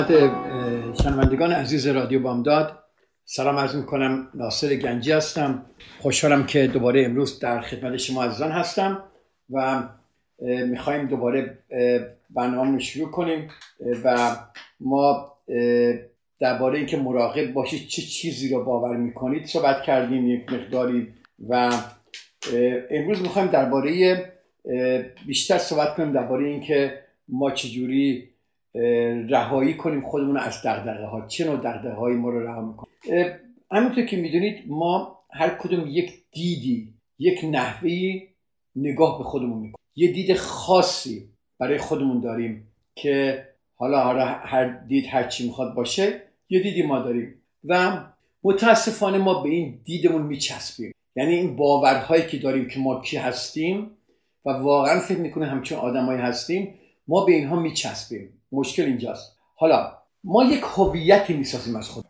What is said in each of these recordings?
خدمت شنوندگان عزیز رادیو بامداد. سلام عرض می‌کنم ناصر گنجی هستم. خوشحالم که دوباره امروز در خدمت شما عزیزان هستم و می‌خوایم دوباره برنامه رو شروع کنیم. و ما درباره اینکه مراقب باشید چه چیزی رو باور می‌کنید صحبت کردیم یک مقداری. و امروز می‌خوایم درباره بیشتر صحبت کنیم درباره اینکه ما چجوری رهایی کنیم خودمون از دغدغه ها. چه نوع دغدغه هایی ما رو رها می‌کنیم؟ همونطور که می‌دونید ما هر کدوم یک دیدی یک نحوی نگاه به خودمون می‌کنیم. یه دید خاصی برای خودمون داریم که حالا هر دید هر چی می‌خواد باشه یه دیدی ما داریم. و متاسفانه ما به این دیدمون میچسبیم. یعنی این باورهایی که داریم که ما کی هستیم و واقعا فکر می‌کنه همچون آدمایی هستیم ما به اینها میچسبیم. مشکل اینجاست. حالا ما یک هویتی می‌سازیم از خود.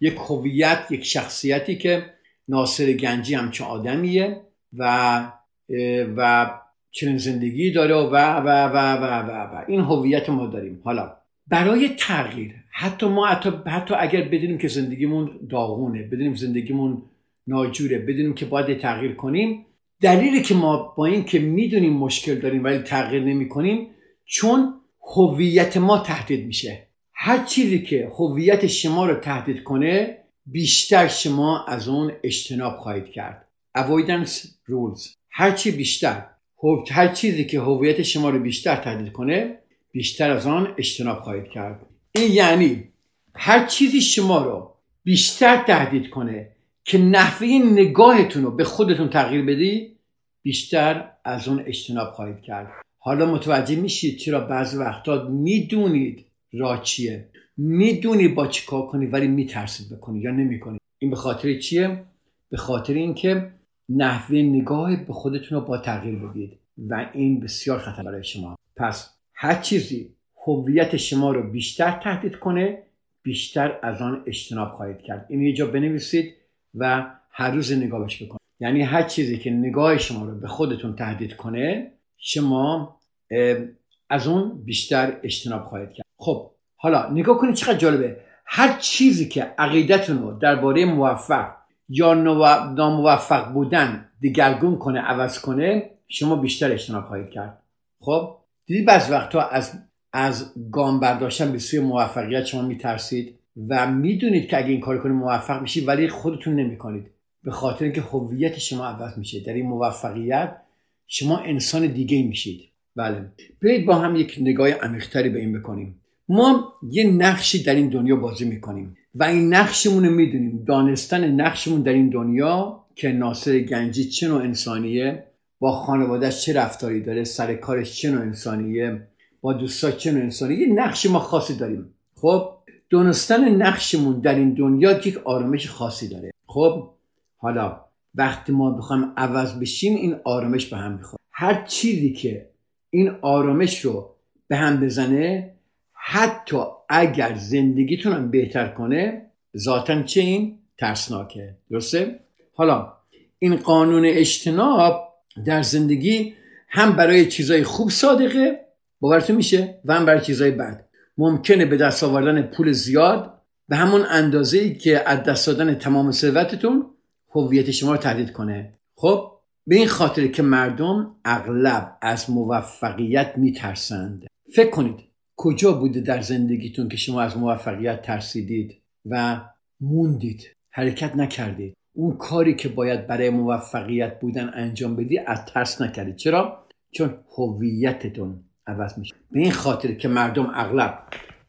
یک هویت یک شخصیتی که ناصر گنجی همچون آدمیه و و چنین زندگی داره و و و و و, و. این هویت ما داریم. حالا برای تغییر حتی ما حتی, حتی اگر بدونیم که زندگیمون داغونه بدونیم زندگیمون ناجوره بدونیم که باید تغییر کنیم دلیلی که ما با این که می‌دونیم مشکل داریم ولی تغییر نمی کنیم چون هویت ما تهدید میشه. هر چیزی که هویت شما رو تهدید کنه بیشتر شما از اون اجتناب خواهید کرد. Avoidance rules. هر چی بیشتر هر چیزی که هویت شما رو بیشتر تهدید کنه بیشتر از آن اجتناب خواهید کرد. این یعنی هر چیزی شما رو بیشتر تهدید کنه که نحوه نگاهتون رو به خودتون تغییر بدی بیشتر از اون اجتناب خواهید کرد. حالا متوجه میشید چرا بعضی وقتا می‌دونید راه چیه. می‌دونید با چی کار کنید ولی میترسید بکنید یا نمی‌کنید این به خاطر چیه؟ به خاطر اینکه نحوه نگاه به خودتون رو با تغییر بدید و این بسیار خطر برای شما. پس هر چیزی هویت شما رو بیشتر تهدید کنه بیشتر از آن اجتناب خواهید کرد. این یه جا بنویسید و هر روز نگاهش بکنید. یعنی هر چیزی که نگاه شما رو به خودتون تهدید کنه شما از اون بیشتر اجتناب خواهید کرد. خب حالا نگاه کنید چقدر جالبه. هر چیزی که عقیدتون رو درباره موفق یا ناموفق بودن دیگرگون کنه عوض کنه شما بیشتر اجتناب خواهید کرد. خب دیدی بعض وقتها از از گام برداشتن به سوی موفقیت شما میترسید و می‌دونید که اگه این کار کنید موفق میشید ولی خودتون نمی‌کنید. به خاطر اینکه هویت شما عوض میشه. در این موفقیت شما انسان دیگه میشید. بله. بیایید با هم یک نگاه عمیقتری به این بکنیم. ما یه نقشی در این دنیا بازی می‌کنیم و این نقشمون رو می‌دونیم. دانستن نقشمون در این دنیا که ناصر گنجی چه نوع انسانیه با خانوادهش چه رفتاری داره سر کارش چه نوع انسانیه با دوستا چه نوع انسانیه یه نقش ما خاصی داریم. خب دانستن نقشمون در این دنیا یک آرامش خاصی داره. خب حالا وقتی ما بخوایم عوض بشیم این آرامش به هم می‌خوره. هر چیزی که این آرامش رو به هم بزنه حتی اگر زندگیتون هم بهتر کنه ذاتا چه این؟ ترسناکه. درسته؟ حالا این قانون اجتناب در زندگی هم برای چیزای خوب صادقه باورتون میشه؟ و هم برای چیزای بد. ممکنه به دست آوردن پول زیاد به همون اندازه ای که از دست دادن تمام ثروتتون هویت شما رو تهدید کنه. خب به این خاطر که مردم اغلب از موفقیت میترسند. فکر کنید کجا بوده در زندگیتون که شما از موفقیت ترسیدید و موندید حرکت نکردید؟ اون کاری که باید برای موفقیت بودن انجام بدی از ترس نکردید. چرا؟ چون هویتتون عوض میشه. به این خاطر که مردم اغلب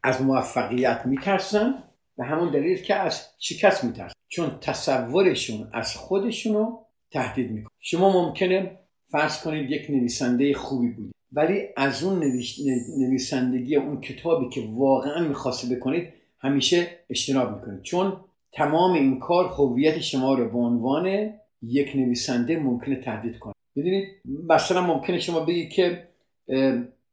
از موفقیت میترسن و همون دلیل که از شکست میترسن. چون تصورشون از خودشونو تهدید می‌کنه. شما ممکنه فرض کنید یک نویسنده خوبی بود ولی از اون نویسندگی اون کتابی که واقعا می‌خواسته بکنید همیشه اجتناب می‌کنید. چون تمام این کار هویت شما رو به عنوان یک نویسنده ممکنه تهدید کنه. ببینید مثلا ممکنه شما بگید که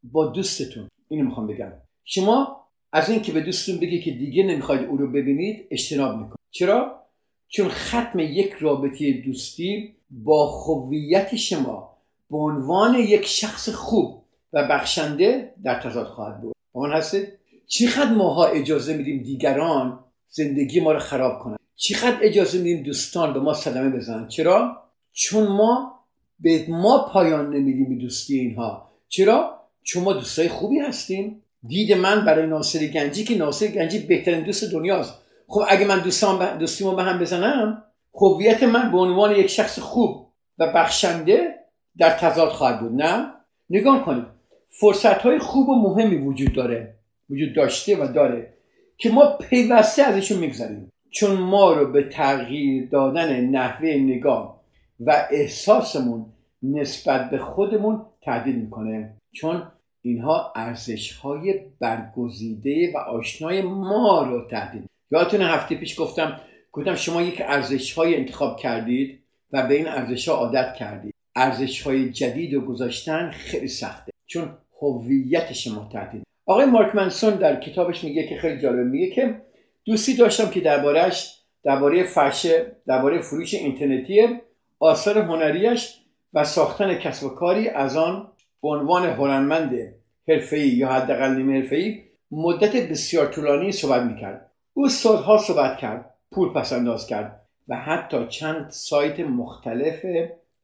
با دوستتون اینو می‌خوام بگم. شما از اینکه به دوستتون بگی که دیگه نمی‌خواید او رو ببینید اجتناب می‌کنید. چرا؟ چون ختم یک رابطه دوستی با هویت شما به عنوان یک شخص خوب و بخشنده در تضاد خواهد بود. اون هستید چقدر ماها اجازه میدیم دیگران زندگی ما رو خراب کنن؟ چقدر اجازه میدیم دوستان به ما صدمه بزنن؟ چرا؟ چون ما به ما پایان نمیدیم به دوستی اینها. چرا؟ چون ما دوستای خوبی هستیم. دید من برای ناصر گنجی که ناصر گنجی بهترین دوست دنیاست. خب اگه من دوستان دوستیمو به هم بزنم هویت من به عنوان یک شخص خوب و بخشنده در تضاد خواهد بود. نه؟ نگاه کنید. فرصت های خوب و مهمی وجود داره وجود داشته و داره که ما پیوسته ازشون می‌گذاریم چون ما رو به تغییر دادن نحوه نگاه و احساسمون نسبت به خودمون تهدید می‌کنه. چون اینها ارزش های برگزیده و آشنای ما رو تهدید. یادتون هفته پیش گفتم گفتم شما یک ارزش های انتخاب کردید و به این ارزش ها عادت کردید. ارزش های جدید و گذاشتن خیلی سخته چون هویت شما تهدید. آقای مارک منسون در کتابش میگه که خیلی جالب میگه که دوستی داشتم که دربارهش درباره فشه درباره فروش اینترنتی آثار هنریش و ساختن کسب و کاری از آن به عنوان هنرمند حرفه‌ای یا حداقل نیمه حرفه‌ای مدت بسیار طولانی صحبت می‌کرد. او سالها صحبت کرد پول پس انداز کرد و حتی چند سایت مختلف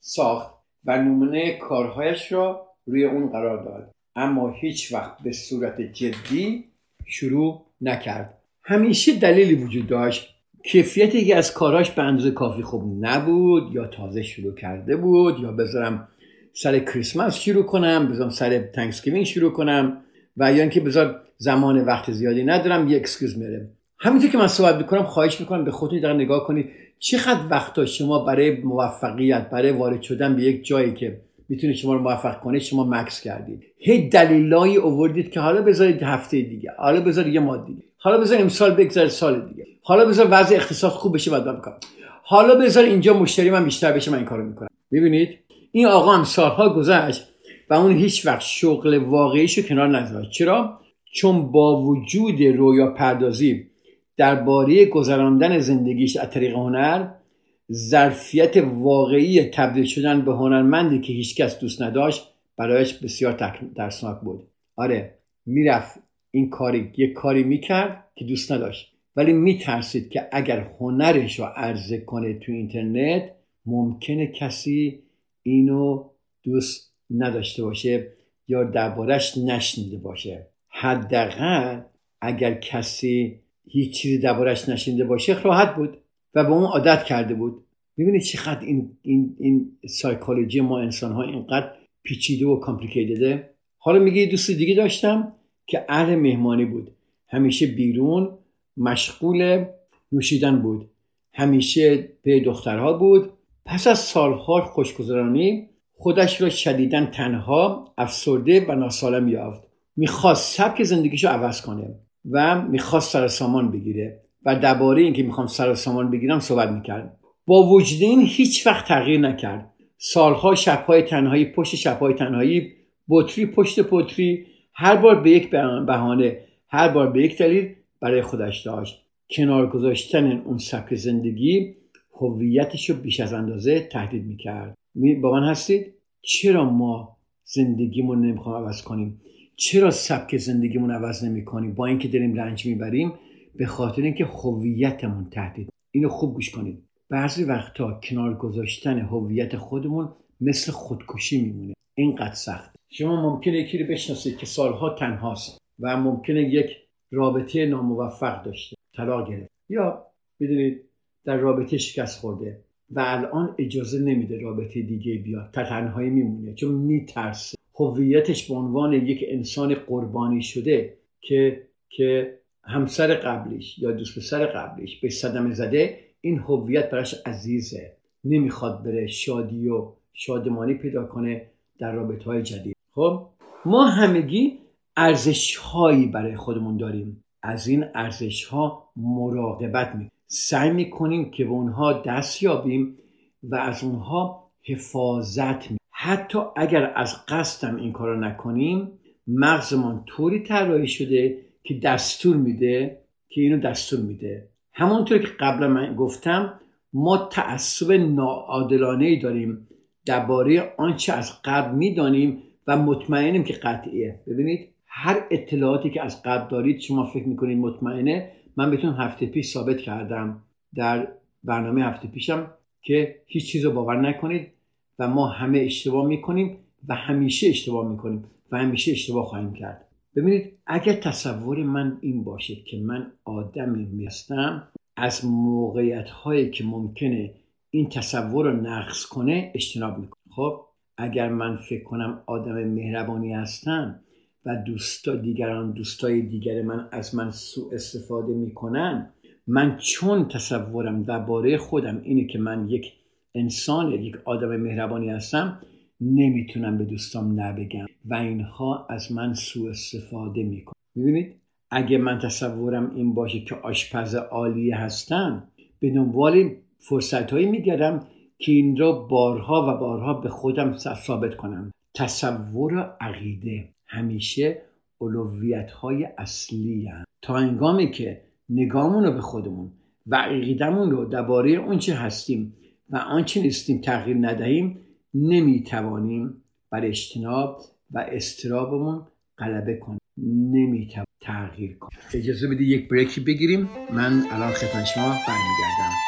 ساخت و نمونه کارهایش را روی اون قرار داد. اما هیچ وقت به صورت جدی شروع نکرد. همیشه دلیلی وجود داشت. کیفیت یکی از کاراش به اندازه کافی خوب نبود یا تازه شروع کرده بود یا بذارم سر کریسمس شروع کنم بذارم سر Thanksgiving شروع کنم و یا اینکه بذار زمان وقت زیادی ندارم یه excuse میاره همینطور که من صحبت می‌کنم خواهش می‌کنم به خودتون در نگاه کنید چقدر وقتا شما برای موفقیت برای وارد شدن به یک جایی که می‌تونه شما رو موفق کنه شما مکث کردید. هی دلیلایی اووردید که حالا بذارید هفته دیگه حالا بذارید یه ماه دیگه حالا بذار امسال بگذره سال دیگه حالا بذار وضع اقتصاد خوب بشه بعد حالا بذار اینجا مشتری من بیشتر بشه من این کارو می‌کنم. ببینید این آقا هم سالها گذشت و اون هیچ وقت شغل واقعیشو کنار نذاشت. چرا؟ چون با وجود رویا پردازی درباره گذراندن زندگیش از طریق هنر ظرفیت واقعی تبدیل شدن به هنرمندی که هیچکس دوست نداشت برایش بسیار ترسناک بود. آره می‌رفت این کاری یک کاری می‌کرد که دوست نداشت. ولی میترسید که اگر هنرش رو عرضه کنه تو اینترنت ممکنه کسی اینو دوست نداشته باشه یا دربارش نشنیده باشه. حداقل اگر کسی هیچ چیزی دربارش نشنیده باشه راحت بود و به اون عادت کرده بود. می‌بینید چقدر این این این سایکولوژی ما انسان ها اینقدر پیچیده و کامپلیکیتده حالا میگه دوست دیگه داشتم که اهل مهمانی بود. همیشه بیرون مشغول نوشیدن بود. همیشه به دخترها بود. پس از سالها خوشگذرانی خودش را شدیدا تنها افسرده و ناسالم یافت. می‌خواست سبک زندگیشو عوض کنه و می‌خواست سر سامان بگیره و درباره اینکه می‌خوام سر سامان بگیرم صحبت می‌کرد. با وجود این هیچ وقت تغییر نکرد. سالها شبهای تنهایی پشت شبهای تنهایی بطری پشت پتری هر بار به یک بهانه هر بار به یک دلیل برای خودش داشت. کنار گذاشتن اون سبک زندگی هویتش رو بیش از اندازه تهدید می‌کرد. با من هستید؟ چرا ما زندگیمون نمی‌خوام عوض کنیم؟ چرا سبک زندگیمون عوض نمی کنیم با اینکه داریم رنج می‌بریم به خاطر اینکه هویتمون تهدید. اینو خوب گوش کنید. بعضی وقتا کنار گذاشتن هویت خودمون مثل خودکشی میمونه. اینقدر سخت. شما ممکنه یکی رو بشناسید که سالها تنهاست و ممکنه یک رابطه ناموفق داشته طلاق گرفت. یا بدونید در رابطه شکست خورده و الان اجازه نمیده رابطه دیگه بیاد. تنهایی میمونه چون میترسه. هویتش به عنوان یک انسان قربانی شده که که همسر قبلیش یا دوست پسر قبلیش به صدمه زده این هویت براش عزیزه. نمی‌خواد بره شادی و شادمانی پیدا کنه در رابطه های جدید. خب ما همگی ارزش هایی برای خودمون داریم. از این ارزش ها مراقبت می سعی می‌کنیم که به اونها دست یابیم و از اونها حفاظت می. حتی اگر از قصدم این کارو نکنیم مغزمان طوری طراحی شده که دستور میده که اینو دستور میده. همونطور که قبلا من گفتم ما تعصب ناعادلانه ای داریم. درباره آنچه از قبل می‌دانیم و مطمئنیم که قطعیه. ببینید هر اطلاعاتی که از قبل دارید شما فکر می‌کنید مطمئنه من بهتون هفته پیش ثابت کردم در برنامه هفته پیشم که هیچ چیز رو باور نکنید و ما همه اشتباه می‌کنیم و همیشه اشتباه می‌کنیم و همیشه اشتباه خواهیم کرد. ببینید اگر تصور من این باشه که من آدمی میستم از موقعیت هایی که ممکنه این تصور رو نقص کنه اجتناب می‌کنم. خب اگر من فکر کنم آدم مهربانی هستم و دوستا دیگران دوستای دیگر من از من سوء استفاده می‌کنن من چون تصورم درباره خودم اینه که من یک انسان یک آدم مهربانی هستم نمی‌تونم به دوستام نبگم و اینها از من سوء استفاده می‌کنن. می‌بینید؟ اگه من تصورم این باشه که آشپز عالی هستم به دنبال فرصت هایی میگردم که این را بارها و بارها به خودم ثابت کنم. تصور عقیده. همیشه اولویت های اصلی هم. تا انگامی که نگامون رو به خودمون و عقیدمون رو درباره اونچه هستیم و آنچه نیستیم تغییر ندهیم نمی‌توانیم بر اجتناب و استرابمون غلبه کنیم. نمی‌توانیم تغییر کنیم. اجازه بدید یک بریکی بگیریم. من الان خدمت شما برمیگردم.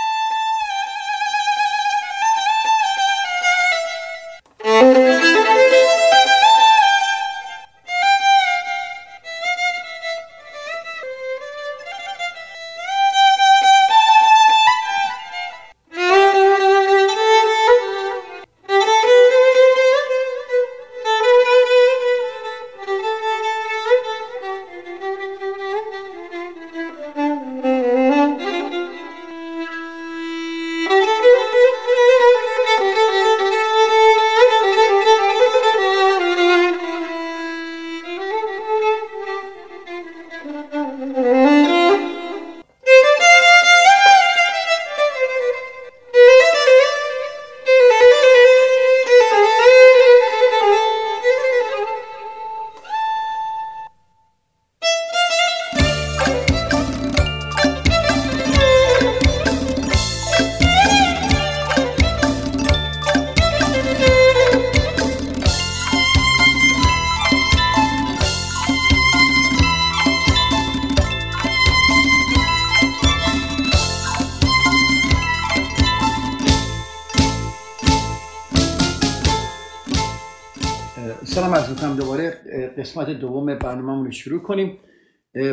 سلام از می‌کنم. دوباره قسمت دوم برنامه رو شروع کنیم.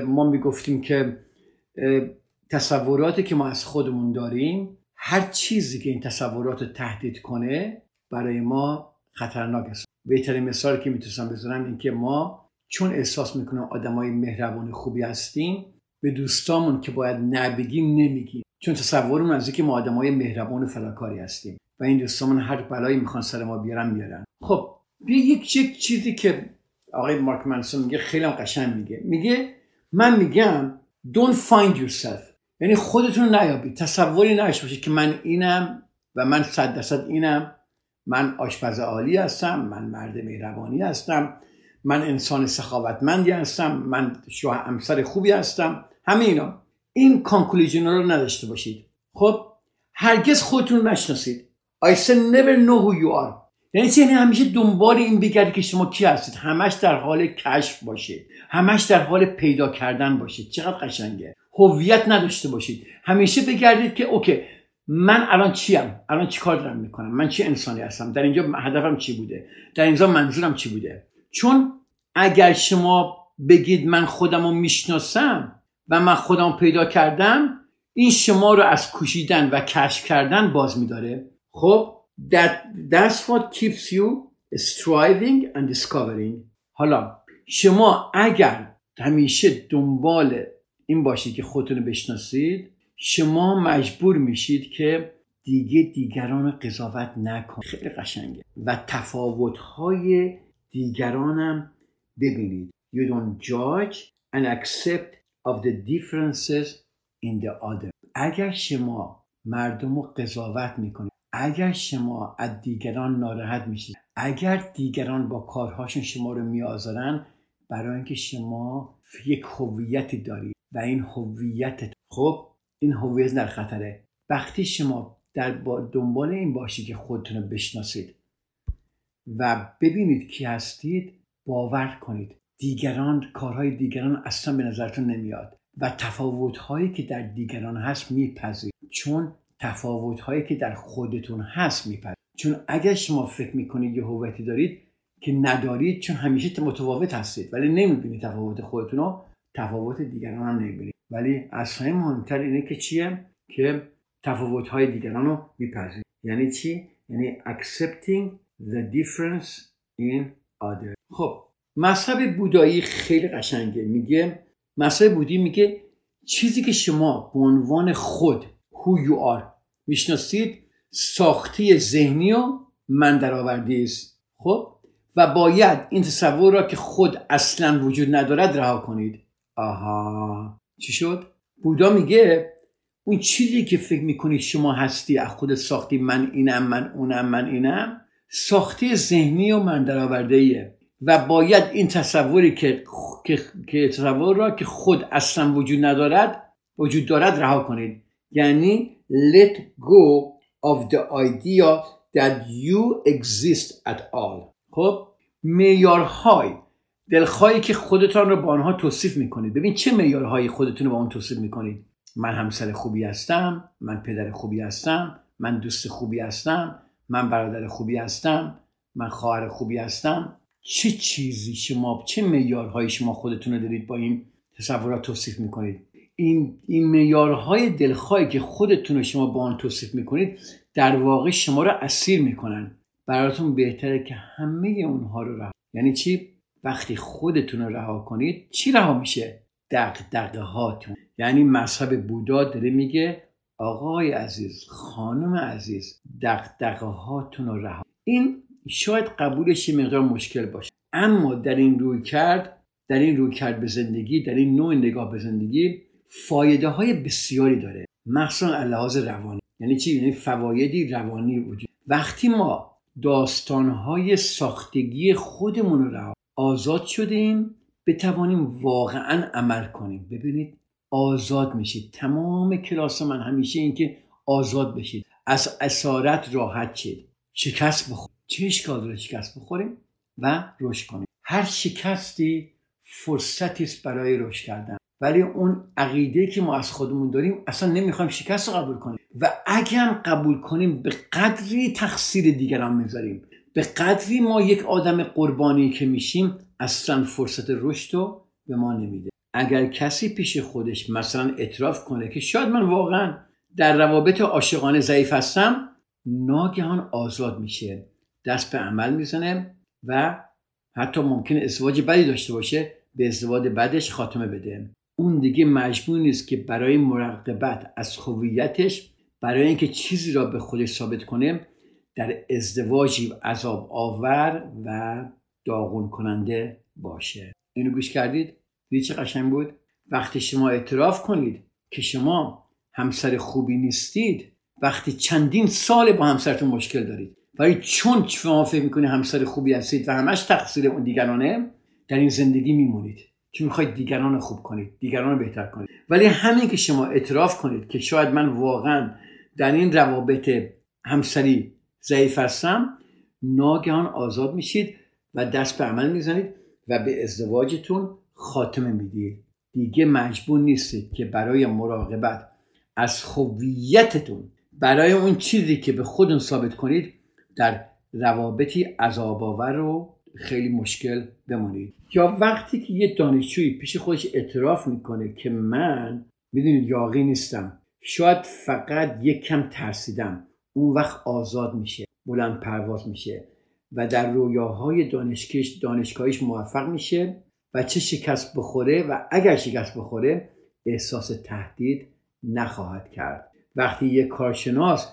ما می‌گفتیم که تصوراتی که ما از خودمون داریم هر چیزی که این تصورات رو تهدید کنه برای ما خطرناک است. بهترین مثال که می‌تونستم بزنم این که ما چون احساس می‌کنیم آدمای مهربان خوبی هستیم به دوستامون که باید نبگیم نمیگیم. چون تصورمون از اینکه ما آدمای مهربان و فداکاری هستیم و این دوستامون هر بلایی می‌خوان سر ما بیارن میارن. خب یک یک چیزی که آقای مارک منسون میگه خیلی قشنگ میگه میگه من میگم don't find yourself. یعنی خودتون نیابید تصوری نشه باشه که من اینم و من صد درصد اینم من آشپز عالی هستم من مرد مهربانی هستم من انسان سخاوتمندی هستم من شوهر همسر خوبی هستم همه اینا این کانکلوژن رو نداشته باشید خب هرگز خودتون رو نشناسید I said never know who you are. یعنی یعنی همیشه دنبال این بگردید که شما کی هستید. همش در حال کشف باشید. همش در حال پیدا کردن باشید. چقدر قشنگه. هویت نداشته باشید. همیشه بگردید که اوکی من الان چیم؟ الان چی کار دارم می‌کنم؟ من چی انسانی هستم؟ در اینجا هدفم چی بوده؟ در اینجا منظورم چی بوده؟ چون اگر شما بگید من خودم رو می‌شناسم و من خودم پیدا کردم این شما رو از کوشیدن و کشف کردن باز میداره. خب؟ That that's what keeps you striving and discovering. حالا شما اگر همیشه دنبال این باشید که خودتون بشناسید شما مجبور میشید که دیگه دیگران رو قضاوت نکن. خیلی قشنگه. و تفاوتهای دیگرانم ببینید. You don't judge and accept of the differences in the other. اگر شما مردم رو قضاوت می‌کنید اگر شما از دیگران ناراحت میشید اگر دیگران با کارهاشون شما رو میآزارن برای اینکه شما یک هویتی دارید و این هویت خب این هویت در خطره. وقتی شما در دنبال این باشید که خودتون رو بشناسید و ببینید کی هستید باور کنید. دیگران کارهای دیگران اصلا به نظرتون نمیاد و تفاوتهایی که در دیگران هست میپذید چون تفاوتهایی که در خودتون هست میپذید چون اگر شما فکر می‌کنید یه هویتی دارید که ندارید چون همیشه متفاوت هستید. ولی نمی‌بینید تفاوت خودتون رو تفاوت دیگران هم نمی‌بینید. ولی اصلا مهمتر اینه که چیه؟ که تفاوت های دیگران رو میپذیرید. یعنی چی؟ یعنی accepting the difference in other خب مذهب بودایی خیلی قشنگه. میگه مذهب بودی میگه چیزی که شما به عنوان خود who you are. می‌شناسید ساختی ذهنی و من درآورده است خب؟ و باید این تصور را که خود اصلا وجود ندارد رها کنید. آها. چی شد؟ بودا میگه اون چیزی که فکر می‌کنی شما هستی از خود ساختی من اینم من اونم من اینم ساختی ذهنی و من درآورده ایه. و باید این تصوری که, که تصور را که خود اصلا وجود ندارد وجود دارد رها کنید. یعنی let go of the idea that you exist at all. خب؟ معیارهای دلخواهی که خودتان رو با آنها توصیف می‌کنید. ببین چه معیارهایی خودتون رو با آن توصیف می‌کنید؟ من همسر خوبی هستم من پدر خوبی هستم من دوست خوبی هستم من برادر خوبی هستم من خواهر خوبی هستم. چه چیزی شما چه معیارهایی شما خودتون رو دارید با این تصورات توصیف می‌کنید؟ این این معیارهای دلخواهی که خودتون رو شما با آن توصیف می‌کنید در واقع شما رو اسیر می‌کنن. براتون بهتره که همه اونها رو رها یعنی چی؟ وقتی خودتون رو رها کنید چی رها میشه؟ دغدغه هاتون یعنی مذهب بودا داره میگه آقای عزیز خانم عزیز دغدغه هاتون رو رها این شاید قبولش یه مقدار مشکل باشه. اما در این روی کرد در این روی کرد به زندگی در این نوع نگاه به زندگی فایده های بسیاری داره. مخصوصا لحاظ روانی. یعنی چی؟ یعنی فوایدی روانی وجود. وقتی ما داستانهای ساختگی خودمون رو آزاد شدیم بتوانیم واقعا عمل کنیم. ببینید آزاد میشید. تمام کلاس من همیشه اینکه آزاد بشید. از اسارت راحت شید. شکست بخورید. چه اشکال داره شکست بخوریم و رشد کنیم؟ هر شکستی فرصتی است برای رشد کردن. ولی اون عقیده که ما از خودمون داریم اصلا نمی‌خوایم شکست رو قبول کنیم. و اگر قبول کنیم به قدری تقصیر دیگران می‌ذاریم. به قدری ما یک آدم قربانی که میشیم اصلا فرصت رشد رو به ما نمیده. اگر کسی پیش خودش مثلا اعتراف کنه که شاید من واقعا در روابط عاشقانه ضعیف هستم ناگهان آزاد میشه دست به عمل می‌زنه و حتی ممکن ازدواج بدی داشته باشه به ازدواج بدش خاتمه بده. اون دیگه مجبور نیست که برای مراقبت از هویتش برای اینکه چیزی را به خودش ثابت کنه در ازدواجی عذاب آور و داغون کننده باشه. اینو گوش کردید؟ دیدی چه قشنگ بود؟ وقتی شما اعتراف کنید که شما همسر خوبی نیستید وقتی چندین سال با همسرتون مشکل دارید ولی چون شما فکر می‌کنید همسر خوبی هستید و همش تقصیر اون دیگرانه در این زندگی میمونید. که می‌خواید دیگران رو خوب کنید دیگران رو بهتر کنید. ولی همین که شما اعتراف کنید که شاید من واقعا در این روابط همسری ضعیف هستم ناگهان آزاد میشید و دست به عمل می‌زنید و به ازدواجتون خاتمه می‌دید. دیگه مجبور نیستید که برای مراقبت از هویتتون برای اون چیزی که به خودتون ثابت کنید در روابطی عذاب آور و خیلی مشکل بمونید یا وقتی که یه دانشجویی پیش خودش اعتراف می‌کنه که من می‌دونید یاقی نیستم. شاید فقط یک کم ترسیدم. اون وقت آزاد میشه بلند پرواز میشه و در رویاهای دانشکش دانشگاهیش موفق میشه و چه شکست بخوره و اگر شکست بخوره احساس تهدید نخواهد کرد. وقتی یک کارشناس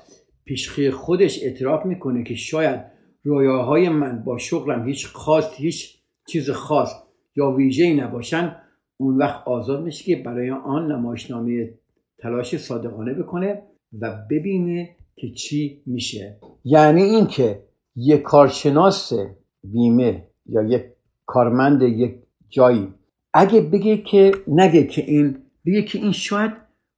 پیشخی خودش اعتراف می‌کنه که شاید رویاهای من با شغلم هیچ خاص هیچ چیز خاص یا ویژه‌ای نباشن اون وقت آزاد میشه که برای آن نمایشنامه تلاش صادقانه بکنه و ببینه که چی میشه. یعنی اینکه یک کارشناس بیمه یا یک کارمند یک جایی اگه بگه که نگه که این بگه که این شاید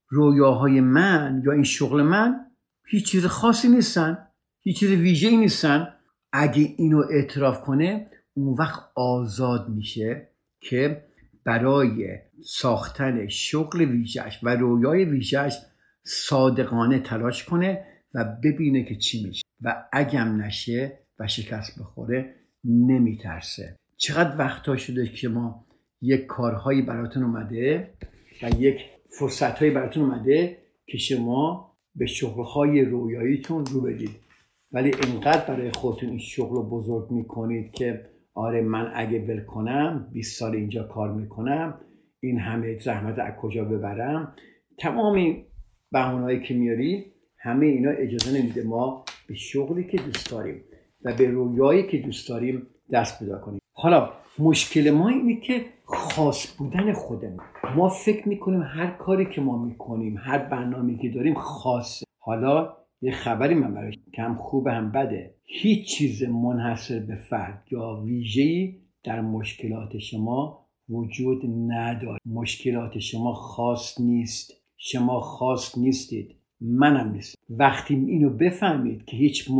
رویاهای من یا این شغل من هیچ چیز خاصی نیستن هیچ چیز ویژه‌ای نیستن. اگه اینو اعتراف کنه اون وقت آزاد میشه که برای ساختن شغل ویژش و رویای ویژش صادقانه تلاش کنه و ببینه که چی میشه. و اگم نشه و شکست بخوره نمیترسه. چقدر وقتا شده که ما یک کارهایی براتون اومده و یک فرصتهایی براتون اومده که شما به شغلهای رویاییتون رو بدید. ولی اینقدر برای خودتون این شغل رو بزرگ می‌کنید که آره من اگه ول کنم 20 سال اینجا کار می‌کنم این همه زحمت از کجا ببرم؟ تمام این بهونهایی که میاری همه اینا اجازه نمیده ما به شغلی که دوست داریم و به رویایی که دوست داریم دست پیدا کنیم. حالا مشکل ما اینه که خاص بودن خودمون. ما فکر می‌کنیم هر کاری که ما می‌کنیم هر برنامه که داریم خاصه. حالا یه خبری من براش که هم خوبه هم بده. هیچ چیز منحصر به فرد یا ویژه‌ای در مشکلات شما وجود نداره. مشکلات شما خاص نیست. شما خاص نیستید. منم نیست. وقتی اینو بفهمید که هیچ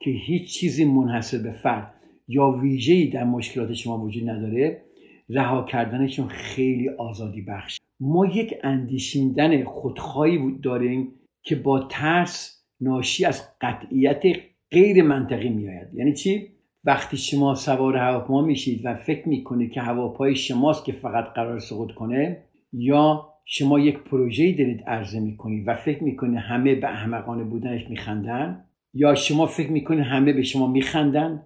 که هیچ چیزی منحصر به فرد یا ویژه‌ای در مشکلات شما وجود نداره رها کردنشون خیلی آزادی بخش. ما یک اندیشیدن خودخواهی داریم که با ترس ناشی از قطعیت غیر منطقی میآید. یعنی چی؟ وقتی شما سوار هواپیما میشید و فکر می‌کنید که هواپای شماست که فقط قرار سقوط کنه یا شما یک پروژه‌ای دارید عرضه می‌کنید و فکر می‌کنید همه به احمقانه بودنش میخندن یا شما فکر می‌کنید همه به شما میخندن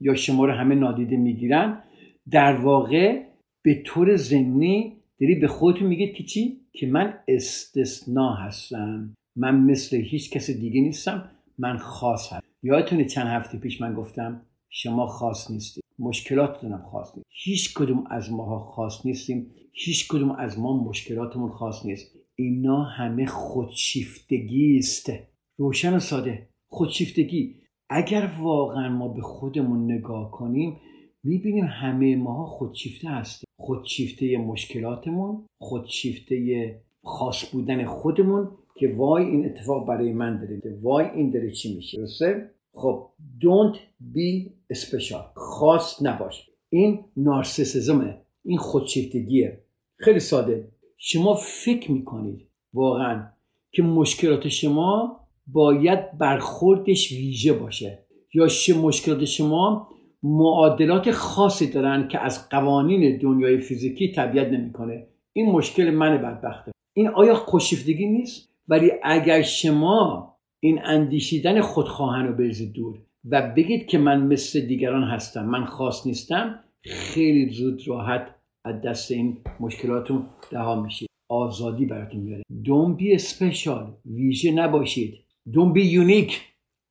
یا شما رو همه نادیده می‌گیرن در واقع به طور ضمنی داری به خودتون میگید که چی؟ که من استثنا هستم. من مثل هیچ کس دیگه نیستم من خاص هستم. یادتونه چند هفته پیش من گفتم شما خاص نیستید. مشکلاتتون خاص نیست. هیچ کدوم از ماها خاص نیستیم. هیچ کدوم از ما مشکلاتمون خاص نیست. اینا همه خودشیفتگی است. روشن و ساده. خودشیفتگی. اگر واقعا ما به خودمون نگاه کنیم می‌بینیم همه ماها خودشیفته هستیم. خودشیفته مشکلاتمون خودشیفته خاص بودن خودمون که وای این اتفاق برای من داره وای این داره چی میشه. درسته؟ خب don't be special. خاص نباش. این نارسیسیزمه. این خودشیفتگیه. خیلی ساده. شما فکر می‌کنید واقعا که مشکلات شما باید برخوردش ویژه باشه یا مشکلات شما معادلات خاصی دارن که از قوانین دنیای فیزیکی طبیعت نمی‌کنه. این مشکل من بدبخته. این آیا خوشیفتگی نیست؟ ولی اگر شما این اندیشیدن خودخواهن رو بریزید دور و بگید که من مثل دیگران هستم من خاص نیستم خیلی زود راحت از دست این مشکلاتون رها میشید. آزادی براتون میاره. Don't be special. ویژه نباشید. Don't be unique.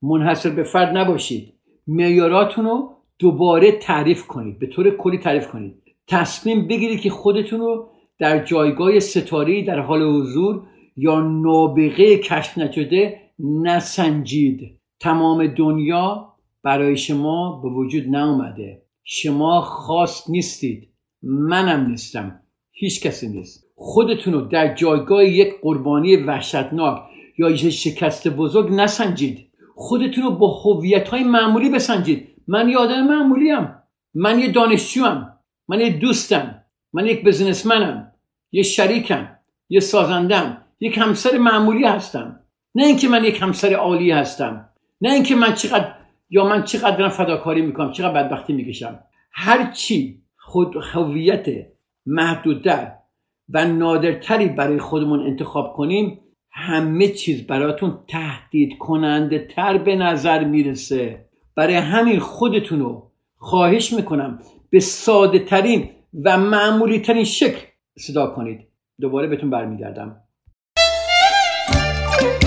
منحصر به فرد نباشید. معیاراتون رو دوباره تعریف کنید. به طور کلی تعریف کنید. تصمیم بگیرید که خودتون رو در جایگاه ستاره در حال حضور یا نابغه کشف نشده نسنجید. تمام دنیا برای شما به وجود نیامده. شما خاص نیستید. منم نیستم. هیچ کسی نیست. خودتون رو در جایگاه یک قربانی وحشتناک یا یک شکست بزرگ نسنجید. خودتون رو با هویت های معمولی بسنجید. من یه آدم معمولیم. من یه دانشجوم من یه دوستم. من یک بزنسمنم یه شریکم. یه سازندم. یک همسر معمولی هستم. نه اینکه من یک همسر عالی هستم. نه اینکه من چقدر یا من چقدر دارم فداکاری می‌کنم چقدر بدبختی می‌کشم. هر چی خود هویت محدودتر و نادرتری برای خودمون انتخاب کنیم همه چیز براتون تهدید کننده تر به نظر می‌رسه. برای همین خودتون رو خواهش می‌کنم به ساده ترین و معمولی ترین شکل صدا کنید. دوباره بهتون برمیگردم. 啊！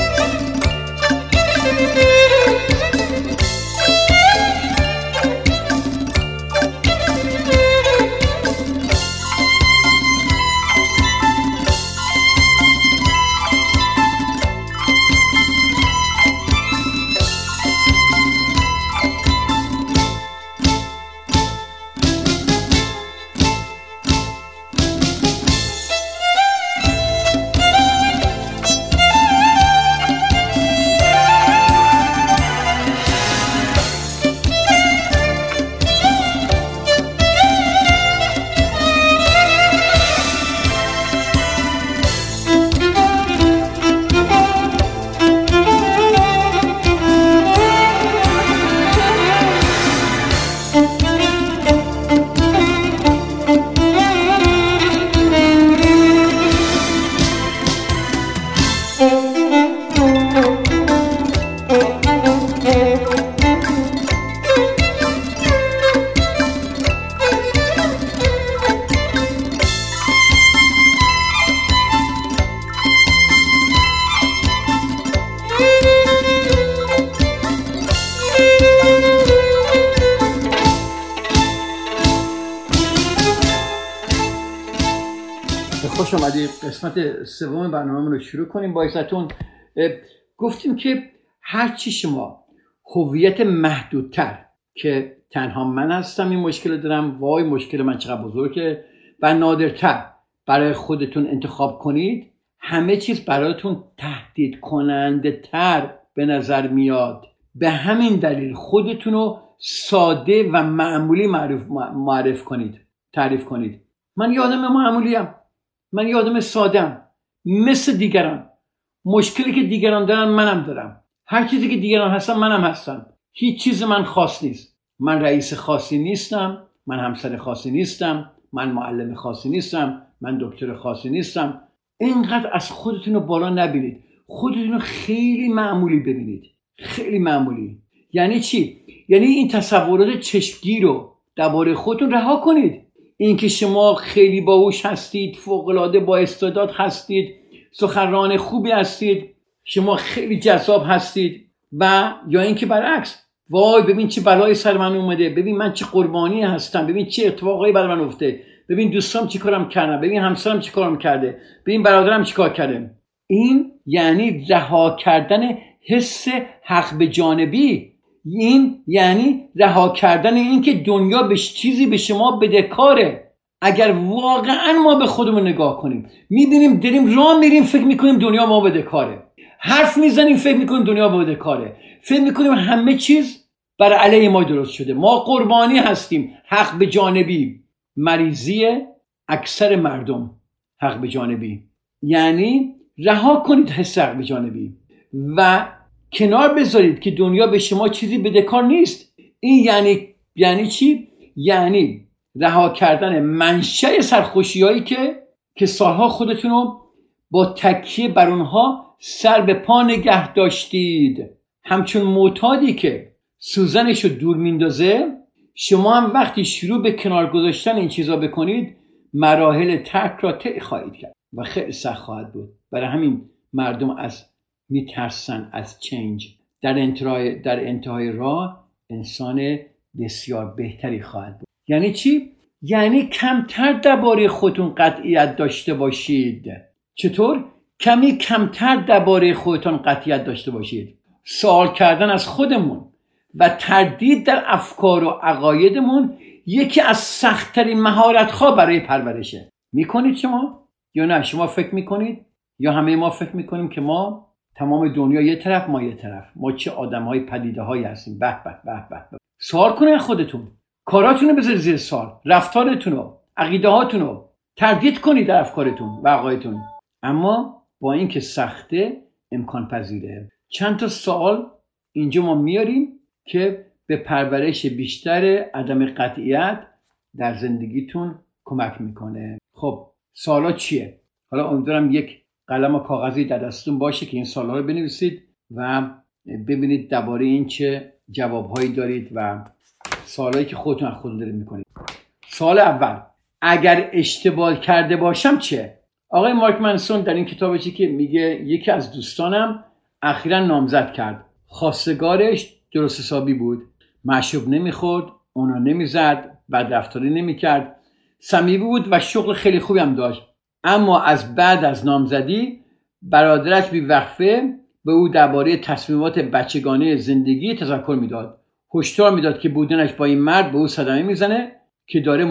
سوم برنامه رو شروع کنیم با ازتون گفتیم که هرچی شما هویت محدودتر که تنها من هستم این مشکل دارم وای مشکل من چقدر بزرگه و نادرتر برای خودتون انتخاب کنید همه چیز برایتون تهدید کننده تر به نظر میاد. به همین دلیل خودتون رو ساده و معمولی معرف, معرف کنید تعریف کنید. من یادم معمولیم من یادم سادم مثل دیگران. مشکلی که دیگران دارن منم دارم. هر چیزی که دیگران هستن منم هستم هیچ چیز من خاص نیست. من رئیس خاصی نیستم. من همسر خاصی نیستم. من معلم خاصی نیستم. من دکتر خاصی نیستم. اینقدر از خودتون رو بالا نبینید. خودتون رو خیلی معمولی ببینید. خیلی معمولی. یعنی چی؟ یعنی این تصورات چشمگیر رو درباره خودتون رها کنید. اینکه شما خیلی باهوش هستید فوقالعاده با استعداد هستید سخنران خوبی هستید شما خیلی جذاب هستید و یا اینکه برعکس وای ببین چه بلایی سر من اومده ببین من چه قربانی هستم ببین چه اتفاقایی بر من افته ببین دوستام چی کارم کردن ببین همسرم چی کارم کرده ببین برادرم چی کار کرده. این یعنی رها کردن حس حق به جانبی. این یعنی رها کردن اینکه دنیا به چیزی به شما بدهکاره اگر واقعا ما به خودمون نگاه کنیم می‌بینیم داریم راه میریم فکر می‌کنیم دنیا ما بدهکاره حرف می‌زنیم فکر می‌کنیم دنیا بوده کاره. فکر می‌کنیم همه چیز بر علیه ما درست شده. ما قربانی هستیم حق به جانبی. مریضی اکثر مردم حق به جانبی. یعنی رها کنید حس حق به جانبی. و کنار بذارید که دنیا به شما چیزی بدهکار نیست. این یعنی یعنی چی؟ یعنی رها کردن منشأ سرخوشی هایی که که سالها خودتون رو با تکیه بر اونها سر به پا نگه داشتید. همچون معتادی که سوزنش رو دور میندازه شما هم وقتی شروع به کنار گذاشتن این چیزا بکنید مراحل ترک را طی خواهید کرد. و خیلی سخت خواهد بود. برای همین مردم از میترسن از چنج. در انتهای, در انتهای راه انسان بسیار بهتری خواهد بود. یعنی چی؟ یعنی کمتر درباره خودتون قطعیت داشته باشید. چطور؟ کمی کمتر درباره خودتان قطیت داشته باشید. سوال کردن از خودمون و تردید در افکار و عقایدمون یکی از سختترین مهارت برای پرورشه. می‌کنید شما؟ یا نه؟ شما فکر می‌کنید؟ یا همه ما فکر می‌کنیم که ما تمام دنیا یه طرف ما یه طرف. ما چه آدم های پدیده هایی هستیم. به به به به سوال کنید خودتون. کاراتون رو بذارید زیر سوال. رفتارتون رو عقیده هاتون رو تردید کنید در افکارتون و عقایدتون. اما با اینکه سخته امکان پذیره چند تا سوال اینجا ما میاریم که به پرورش بیشتر عدم قطعیت در زندگیتون کمک می‌کنه. خب سوالا چیه؟ حالا امیدوارم یک قلم و کاغذی در دستتون باشه که این سوالا رو بنویسید و ببینید درباره این چه جوابهایی دارید و سوالایی که خودتون از خودتون دارید می‌کنید. سوال اول اگر اشتباه کرده باشم چه؟ آقای مارک منسون در این کتابشی که میگه یکی از دوستانم اخیرا نامزد کرد. خواستگارش درست حسابی بود. مشروب نمی‌خورد اونا نمی‌زد بد رفتاری نمی‌کرد. صمیمی بود و شغل خیلی خوبی هم داشت. اما از بعد از نامزدی برادرش بی وقفه به او درباره تصمیمات بچگانه زندگی تذکر می‌داد. هشدار می‌داد که بودنش با این مرد به او صدمه می‌زنه که داره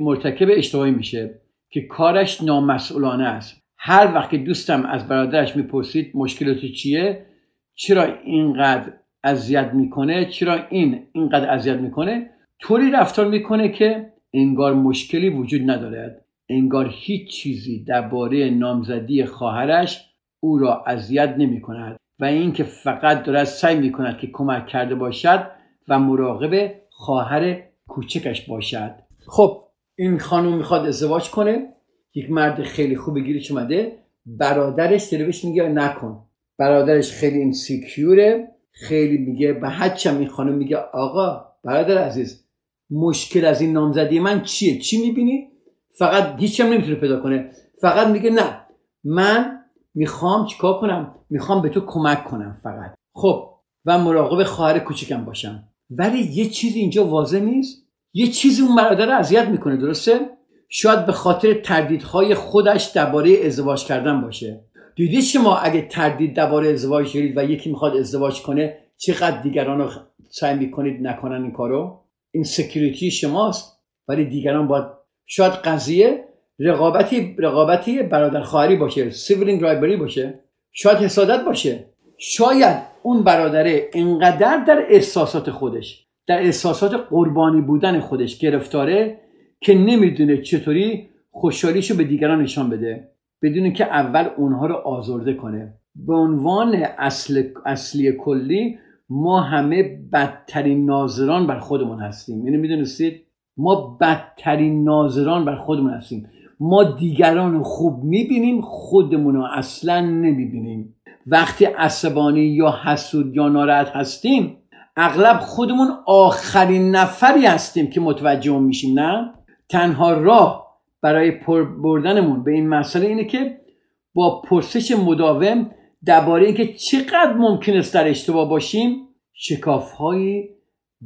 مرتکب اشتباهی میشه که کارش نامسئولانه است. هر وقت که دوستم از برادرش می‌پرسید مشکلات چیه چرا اینقدر اذیت می‌کنه چرا این اینقدر اذیت می‌کنه طوری رفتار می‌کنه که انگار مشکلی وجود ندارد. انگار هیچ چیزی درباره نامزدی خواهرش او را اذیت نمی کند و اینکه فقط دارد سعی می کند که کمک کرده باشد و مراقب خواهر کوچکش باشد. خب این خانم می‌خواد ازدواج کنه. یک مرد خیلی خوبی گیرش اومده. برادرش دلوش میگه نکن. برادرش خیلی این سیکیوره خیلی میگه به هچم این خانم میگه آقا برادر عزیز مشکل از این نامزدی من چیه؟ چی می‌بینی؟ فقط هیچم نمی‌تونه پیدا کنه. فقط میگه نه من می‌خوام چیکار کنم؟ می‌خوام به تو کمک کنم فقط. خب و مراقب خواهر کوچکم باشم. ولی یه چیزی اینجا واضح نیست. یه چیزی اون برادر رو اذیت می‌کنه درسته؟ شاید به خاطر تردیدهای خودش درباره ازدواج کردن باشه. دیدید شما اگه تردید درباره ازدواج دارید و یکی می‌خواد ازدواج کنه چقدر دیگران رو سعی می‌کنید نکنن این کارو؟ insecurity شماست. ولی دیگران باید شاید قضیه رقابتی رقابتی برادر خواهری باشه sibling rivalry باشه. شاید حسادت باشه. شاید اون برادره انقدر در احساسات خودش در احساسات قربانی بودن خودش گرفتاره که نمی‌دونه چطوری خوشحالیشو به دیگران نشان بده. بدون که اول اونها رو آزرده کنه. به عنوان اصل اصلی کلی ما همه بدترین ناظران بر خودمون هستیم. اینو می‌دونستید؟ ما بدترین ناظران بر خودمون هستیم. ما دیگران خوب می‌بینیم خودمون رو اصلا نمی‌بینیم. وقتی عصبانی یا حسود یا ناراحت هستیم اغلب خودمون آخرین نفری هستیم که متوجه میشیم نه؟ تنها راه برای پر بردنمون به این مسئله اینه که با پرسش مداوم درباره اینکه چقدر ممکن است در اشتباه باشیم شکافهایی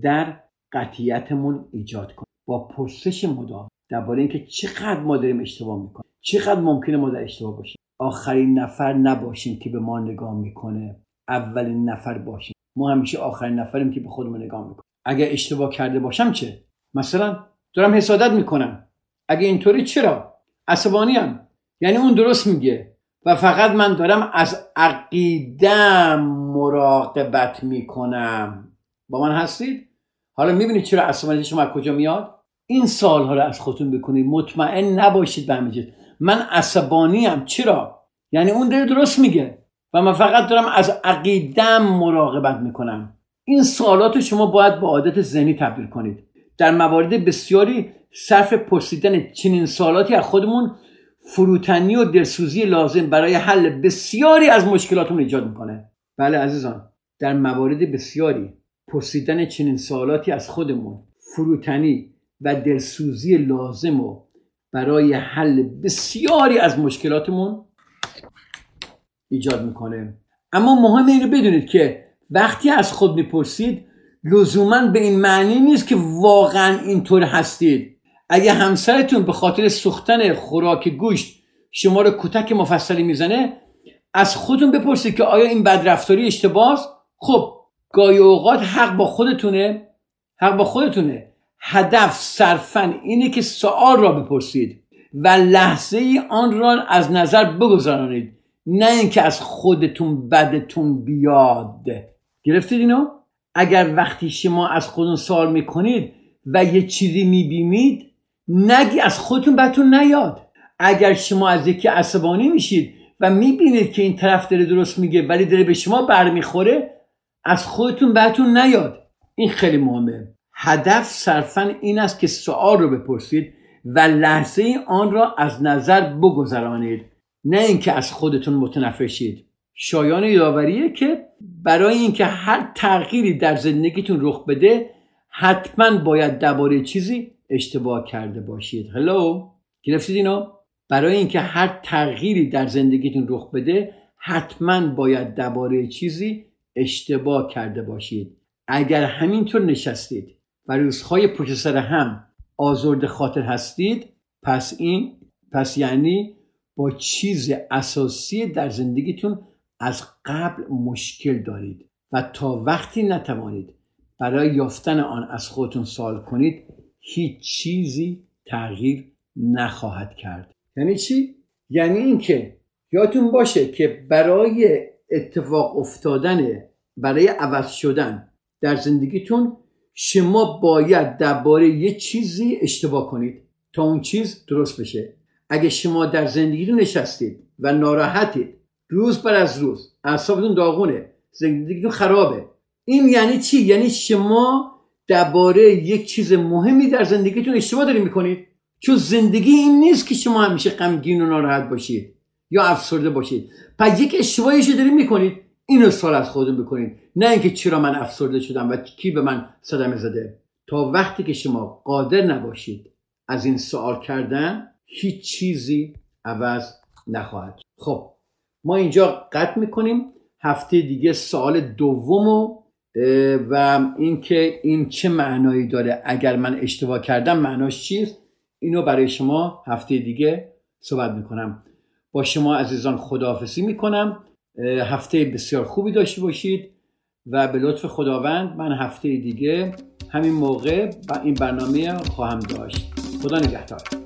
در قطیتمون ایجاد کنیم. با پرسش مداوم درباره اینکه چقدر ما داریم اشتباه می‌کنیم چقدر ممکنه ما در اشتباه باشیم. آخرین نفر نباشیم که به ما نگاه می‌کنه اولین نفر باشیم. ما همیشه آخرین نفریم که به خودمون نگاه می‌کنیم. اگه اشتباه کرده باشم چه؟ مثلا دارم حسادت می‌کنم. اگه اینطوری چرا؟ عصبانی هم. یعنی اون درست میگه. و فقط من دارم از عقیدم مراقبت می‌کنم. با من هستید؟ حالا می‌بینید چرا عصبانیت شما از کجا میاد؟ این سالها رو از خودتون بکنید. مطمئن نباشید به همه من عصبانی هم. چرا؟ یعنی اون داره درست میگه. و من فقط دارم از عقیدم مراقبت می‌کنم. این سوالات رو شما باید با عادت ذهنی تبدیل کنید. در موارد بسیاری صرف پرسیدن چنین سوالاتی از خودمون فروتنی و دلسوزی لازم برای حل بسیاری از مشکلاتمون ایجاد می‌کنه. بله عزیزان در موارد بسیاری پرسیدن چنین سوالاتی از خودمون فروتنی و دلسوزی لازم و برای حل بسیاری از مشکلاتمون ایجاد می‌کنه. اما مهم اینو بدونید که وقتی از خود می‌پرسید لزوما به این معنی نیست که واقعا اینطور هستید. اگه همسرتون به خاطر سوختن خوراک گوشت شما رو کتک مفصلی می‌زنه از خودتون بپرسید که آیا این بدرفتاری اشتباه خب گاهی اوقات حق با خودتونه حق با خودتونه. هدف صرفا اینه که سوال را بپرسید و لحظه ای آن را از نظر بگذارانید نه اینکه از خودتون بدتون بیاد. گرفتید اینو؟ اگر وقتی شما از خودتون سوال می‌کنید و یه چیزی می‌بینید نگی از خودتون بدتون نیاد. اگر شما از یکی عصبانی میشید و می‌بینید که این طرف داره درست میگه ولی داره به شما برمیخوره از خودتون بهتون نیاد. این خیلی مهمه. هدف صرفا این است که سوال رو بپرسید و لحظه آن را از نظر بگذرانید. نه اینکه از خودتون متنفر شید. شایان یاوریه که برای اینکه هر تغییری در زندگیتون رخ بده حتما باید درباره چیزی اشتباه کرده باشید. هلو گرفتید اینو؟ برای اینکه هر تغییری در زندگیتون رخ بده حتما باید درباره چیزی اشتباه کرده باشید. اگر همینطور نشستید و روزهای پشت سر هم آزرد خاطر هستید پس این پس یعنی با چیز اساسی در زندگیتون از قبل مشکل دارید و تا وقتی نتوانید برای یافتن آن از خودتون سوال کنید هیچ چیزی تغییر نخواهد کرد. یعنی چی؟ یعنی اینکه یادتون باشه که برای اتفاق افتادن برای عوض شدن در زندگیتون شما باید درباره یه چیزی اشتباه کنید تا اون چیز درست بشه. اگه شما در زندگیتون نشستید و ناراحتید روز بر از روز اعصابتون داغونه زندگیتون خرابه. این یعنی چی؟ یعنی شما درباره یک چیز مهمی در زندگیتون اشتباه دارید می‌کنید. چون زندگی این نیست که شما همیشه غمگین و ناراحت باشید یا افسرده باشید. پس یک اشتباهی دارید می‌کنید. اینو سال از خودتون بکنید نه اینکه چرا من افسرده شدم و کی به من صدمه زده. تا وقتی که شما قادر نباشید از این سوال کردن هیچ چیزی عوض نخواهد خب ما اینجا قطع می‌کنیم. هفته دیگه سوال دوم و اینکه این چه معنایی داره؟ اگر من اشتباه کردم معناش چیست؟ اینو برای شما هفته دیگه صحبت می‌کنم. با شما عزیزان خداحافظی می‌کنم. هفته بسیار خوبی داشته باشید و به لطف خداوند من هفته دیگه همین موقع این برنامه خواهم داشت. خدا نگهدار.